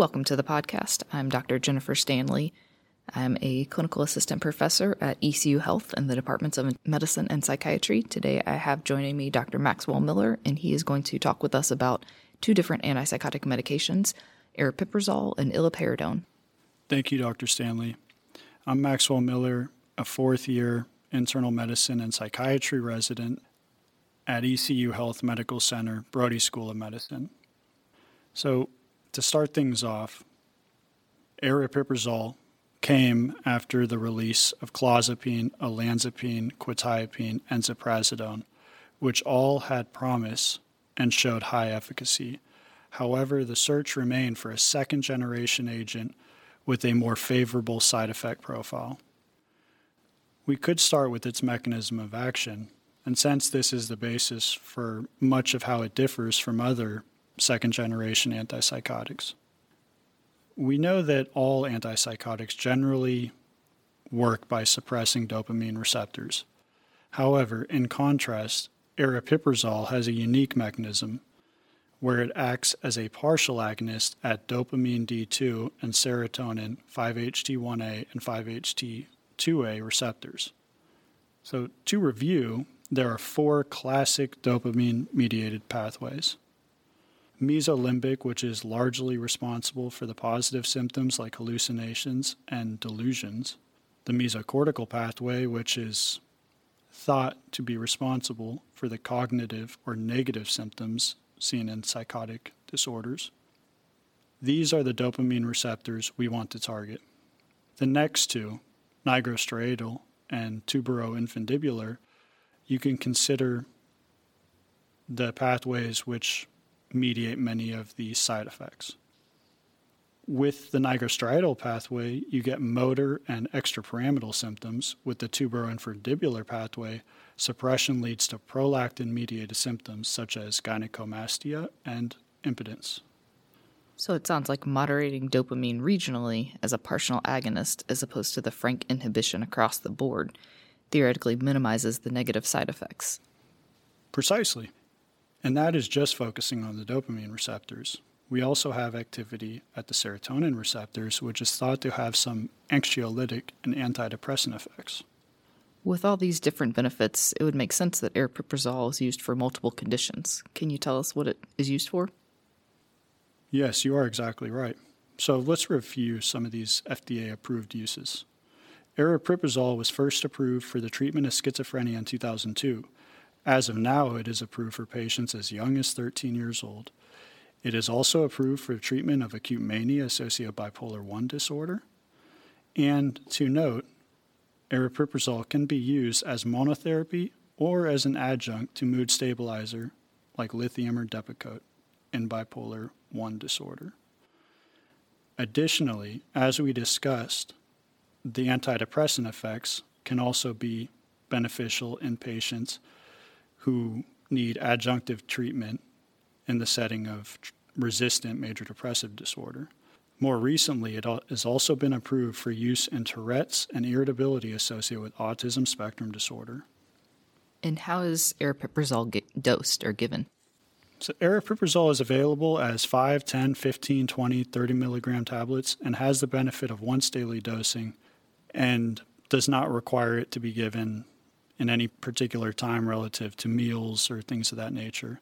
Welcome to the podcast. I'm Dr. Jennifer Stanley. I'm a clinical assistant professor at ECU Health in the departments of medicine and psychiatry. Today I have joining me Dr. Maxwell Miller, and he is going to talk with us about two different antipsychotic medications, aripiprazole and iloperidone. Thank you, Dr. Stanley. I'm Maxwell Miller, a fourth year internal medicine and psychiatry resident at ECU Health Medical Center, Brody School of Medicine. So, to start things off, aripiprazole came after the release of clozapine, olanzapine, quetiapine, and ziprasidone, which all had promise and showed high efficacy. However, the search remained for a second generation agent with a more favorable side effect profile. We could start with its mechanism of action, and since this is the basis for much of how it differs from other second generation antipsychotics. We know that all antipsychotics generally work by suppressing dopamine receptors. However, in contrast, aripiprazole has a unique mechanism where it acts as a partial agonist at dopamine D2 and serotonin 5-HT1A and 5-HT2A receptors. So, to review, there are four classic dopamine mediated pathways mesolimbic, which is largely responsible for the positive symptoms like hallucinations and delusions, the mesocortical pathway, which is thought to be responsible for the cognitive or negative symptoms seen in psychotic disorders. These are the dopamine receptors we want to target. The next two, nigrostriatal and tuberoinfundibular, you can consider the pathways which mediate many of these side effects. With the nigrostriatal pathway, you get motor and extrapyramidal symptoms. With the tuberoinfundibular pathway, suppression leads to prolactin mediated symptoms such as gynecomastia and impotence. So it sounds like moderating dopamine regionally as a partial agonist as opposed to the frank inhibition across the board theoretically minimizes the negative side effects. Precisely. And that is just focusing on the dopamine receptors. We also have activity at the serotonin receptors, which is thought to have some anxiolytic and antidepressant effects. With all these different benefits, it would make sense that aripiprazole is used for multiple conditions. Can you tell us what it is used for? Yes, you are exactly right. So let's review some of these FDA approved uses. Aripiprazole was first approved for the treatment of schizophrenia in 2002 as of now, it is approved for patients as young as 13 years old. It is also approved for treatment of acute mania associated bipolar 1 disorder. And to note, aripiprazole can be used as monotherapy or as an adjunct to mood stabilizer like lithium or Depakote in bipolar 1 disorder. Additionally, as we discussed, the antidepressant effects can also be beneficial in patients who need adjunctive treatment in the setting of resistant major depressive disorder. More recently, it has also been approved for use in Tourette's and irritability associated with autism spectrum disorder. And how is aripiprazole dosed or given? So, aripiprazole is available as 5, 10, 15, 20, 30 milligram tablets and has the benefit of once daily dosing and does not require it to be given in any particular time relative to meals or things of that nature,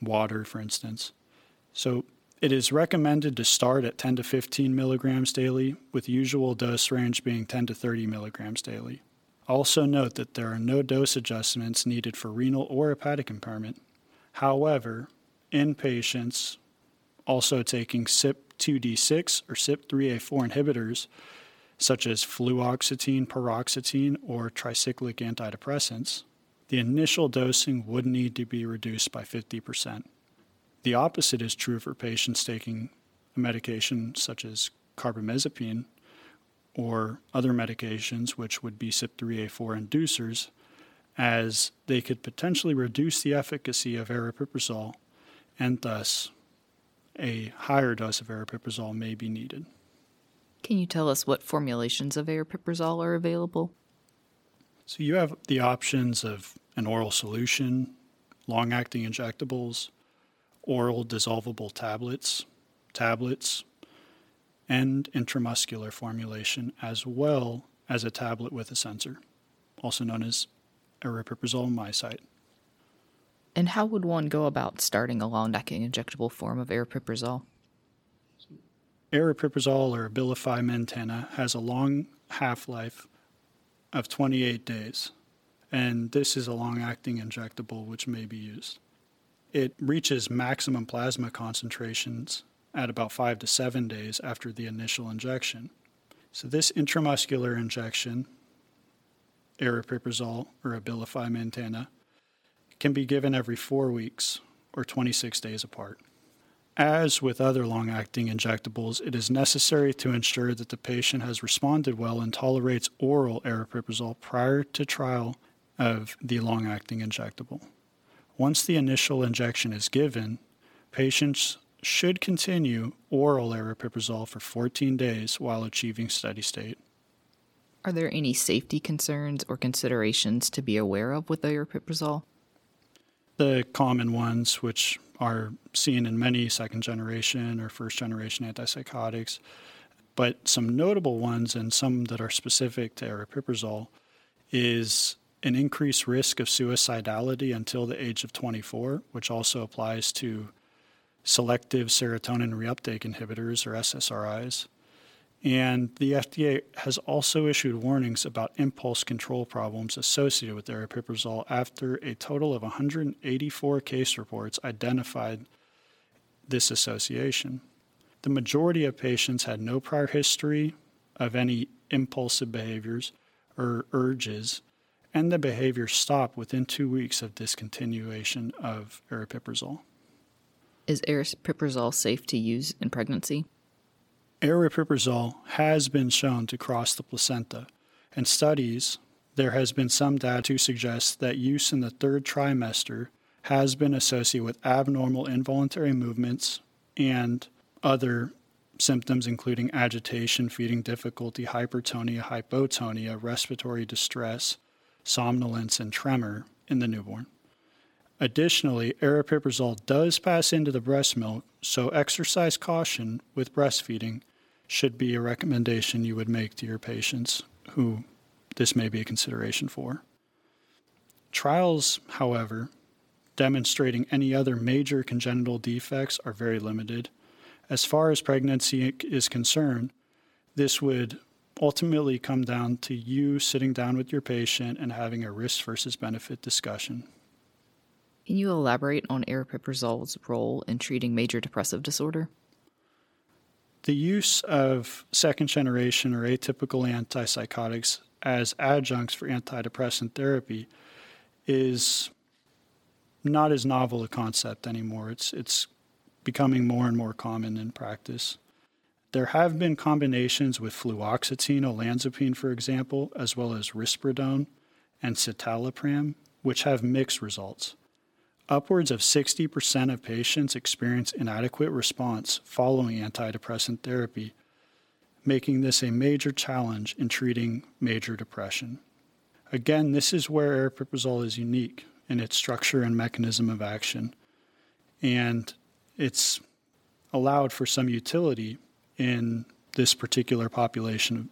water, for instance. So it is recommended to start at 10 to 15 milligrams daily, with usual dose range being 10 to 30 milligrams daily. Also, note that there are no dose adjustments needed for renal or hepatic impairment. However, in patients also taking CYP2D6 or CYP3A4 inhibitors, such as fluoxetine, paroxetine, or tricyclic antidepressants, the initial dosing would need to be reduced by 50%. The opposite is true for patients taking a medication such as carbamazepine or other medications, which would be CYP3A4 inducers, as they could potentially reduce the efficacy of aripiprazole, and thus a higher dose of aripiprazole may be needed. Can you tell us what formulations of aripiprazole are available? So you have the options of an oral solution, long acting injectables, oral dissolvable tablets, tablets, and intramuscular formulation, as well as a tablet with a sensor, also known as aripiprazole MyCite. And how would one go about starting a long acting injectable form of aripiprazole? Aripiprazole or Abilify Maintena has a long half life of 28 days, and this is a long acting injectable which may be used. It reaches maximum plasma concentrations at about five to seven days after the initial injection. So, this intramuscular injection, aripiprazole or Abilify Maintena, can be given every four weeks or 26 days apart. As with other long acting injectables, it is necessary to ensure that the patient has responded well and tolerates oral aripiprazole prior to trial of the long acting injectable. Once the initial injection is given, patients should continue oral aripiprazole for 14 days while achieving steady state. Are there any safety concerns or considerations to be aware of with aripiprazole? The common ones, which are seen in many second generation or first generation antipsychotics, but some notable ones and some that are specific to aripiprazole is an increased risk of suicidality until the age of 24, which also applies to selective serotonin reuptake inhibitors or SSRIs. And the FDA has also issued warnings about impulse control problems associated with aripiprazole after a total of 184 case reports identified this association. The majority of patients had no prior history of any impulsive behaviors or urges, and the behavior stop within two weeks of discontinuation of aripiprazole. Is aripiprazole safe to use in pregnancy? Aripiprazole has been shown to cross the placenta. In studies, there has been some data to suggest that use in the third trimester has been associated with abnormal involuntary movements and other symptoms, including agitation, feeding difficulty, hypertonia, hypotonia, respiratory distress, somnolence, and tremor in the newborn. Additionally, aripiprazole does pass into the breast milk, so exercise caution with breastfeeding should be a recommendation you would make to your patients who this may be a consideration for. Trials, however, demonstrating any other major congenital defects are very limited. As far as pregnancy is concerned, this would ultimately come down to you sitting down with your patient and having a risk versus benefit discussion. Can you elaborate on aripiprazole's role in treating major depressive disorder? The use of second generation or atypical antipsychotics as adjuncts for antidepressant therapy is not as novel a concept anymore. It's it's becoming more and more common in practice. There have been combinations with fluoxetine, olanzapine, for example, as well as risperidone and citalopram, which have mixed results. Upwards of 60% of patients experience inadequate response following antidepressant therapy, making this a major challenge in treating major depression. Again, this is where aripiprazole is unique in its structure and mechanism of action, and it's allowed for some utility in this particular population of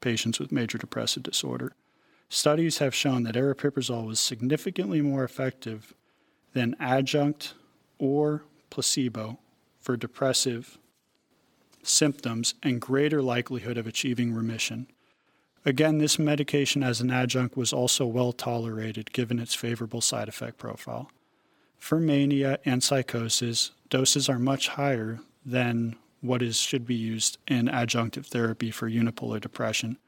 patients with major depressive disorder. Studies have shown that aripiprazole was significantly more effective than adjunct or placebo for depressive symptoms and greater likelihood of achieving remission. Again, this medication as an adjunct was also well tolerated given its favorable side effect profile. For mania and psychosis, doses are much higher than what is should be used in adjunctive therapy for unipolar depression.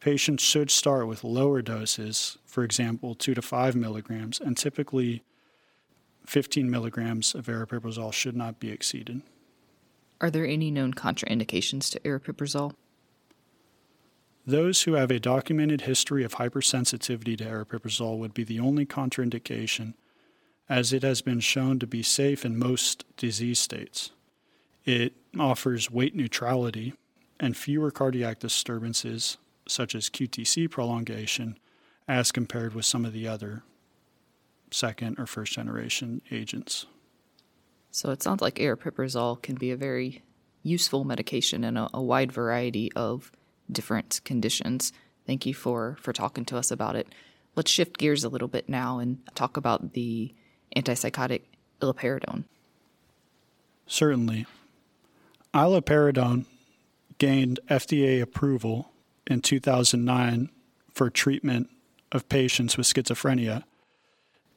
Patients should start with lower doses, for example, 2 to 5 milligrams, and typically 15 milligrams of aripiprazole should not be exceeded. Are there any known contraindications to aripiprazole? Those who have a documented history of hypersensitivity to aripiprazole would be the only contraindication, as it has been shown to be safe in most disease states. It offers weight neutrality and fewer cardiac disturbances, such as QTC prolongation, as compared with some of the other second or first generation agents. So it sounds like aripiprazole can be a very useful medication in a, a wide variety of different conditions. Thank you for, for talking to us about it. Let's shift gears a little bit now and talk about the antipsychotic iloperidone. Certainly. Iloperidone gained FDA approval in 2009 for treatment of patients with schizophrenia.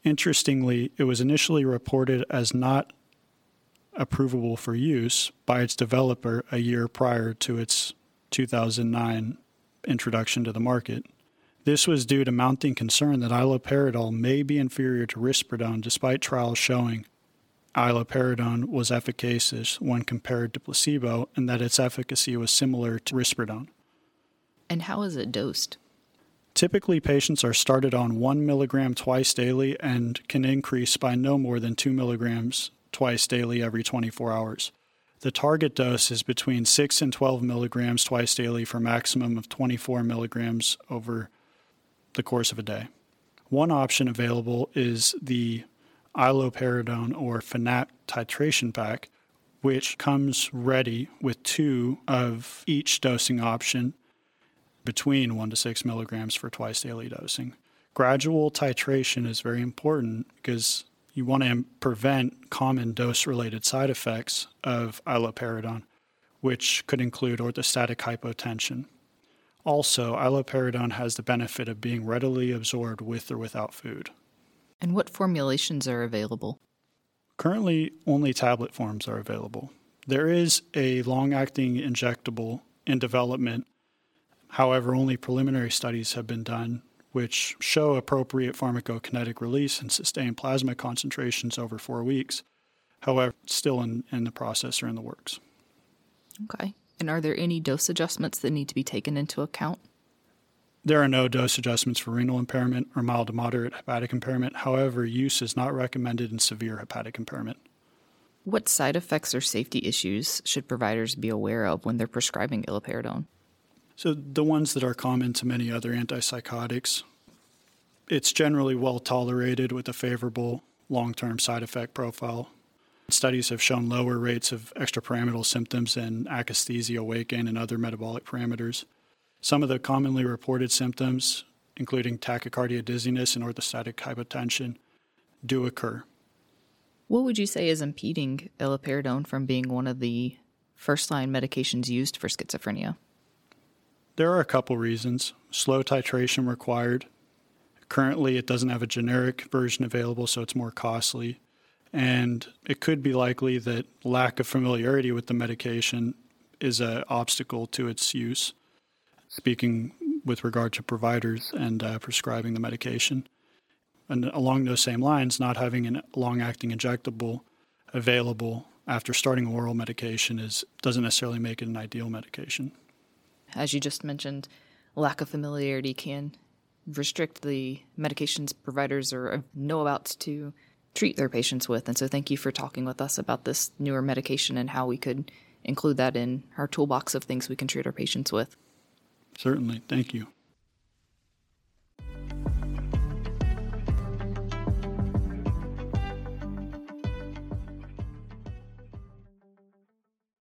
Interestingly, it was initially reported as not approvable for use by its developer a year prior to its 2009 introduction to the market. This was due to mounting concern that iloperidol may be inferior to risperidone despite trials showing iloperidone was efficacious when compared to placebo and that its efficacy was similar to risperidone. And how is it dosed? Typically, patients are started on 1 milligram twice daily and can increase by no more than 2 milligrams twice daily every 24 hours. The target dose is between 6 and 12 milligrams twice daily for a maximum of 24 milligrams over the course of a day. One option available is the iloperidone or Fanapt titration pack, which comes ready with two of each dosing option between 1 to 6 milligrams for twice daily dosing. Gradual titration is very important because you want to prevent common dose related side effects of iloperidone, which could include orthostatic hypotension. Also, iloperidone has the benefit of being readily absorbed with or without food. And what formulations are available? Currently, only tablet forms are available. There is a long acting injectable in development. However, only preliminary studies have been done which show appropriate pharmacokinetic release and sustained plasma concentrations over four weeks. However, still in, in the process or in the works. Okay. And are there any dose adjustments that need to be taken into account? There are no dose adjustments for renal impairment or mild to moderate hepatic impairment. However, use is not recommended in severe hepatic impairment. What side effects or safety issues should providers be aware of when they're prescribing iloperidone? So, the ones that are common to many other antipsychotics, it's generally well tolerated with a favorable long term side effect profile. Studies have shown lower rates of extrapyramidal symptoms and akathisia, weight gain, and other metabolic parameters. Some of the commonly reported symptoms, including tachycardia, dizziness, and orthostatic hypotension, do occur. What would you say is impeding iloperidone from being one of the first line medications used for schizophrenia? There are a couple reasons. Slow titration required. Currently, it doesn't have a generic version available, so it's more costly. And it could be likely that lack of familiarity with the medication is an obstacle to its use, speaking with regard to providers and uh, prescribing the medication. And along those same lines, not having a long acting injectable available after starting oral medication is doesn't necessarily make it an ideal medication as you just mentioned, lack of familiarity can restrict the medications providers or know about to treat their patients with. And so, thank you for talking with us about this newer medication and how we could include that in our toolbox of things we can treat our patients with. Certainly. Thank you.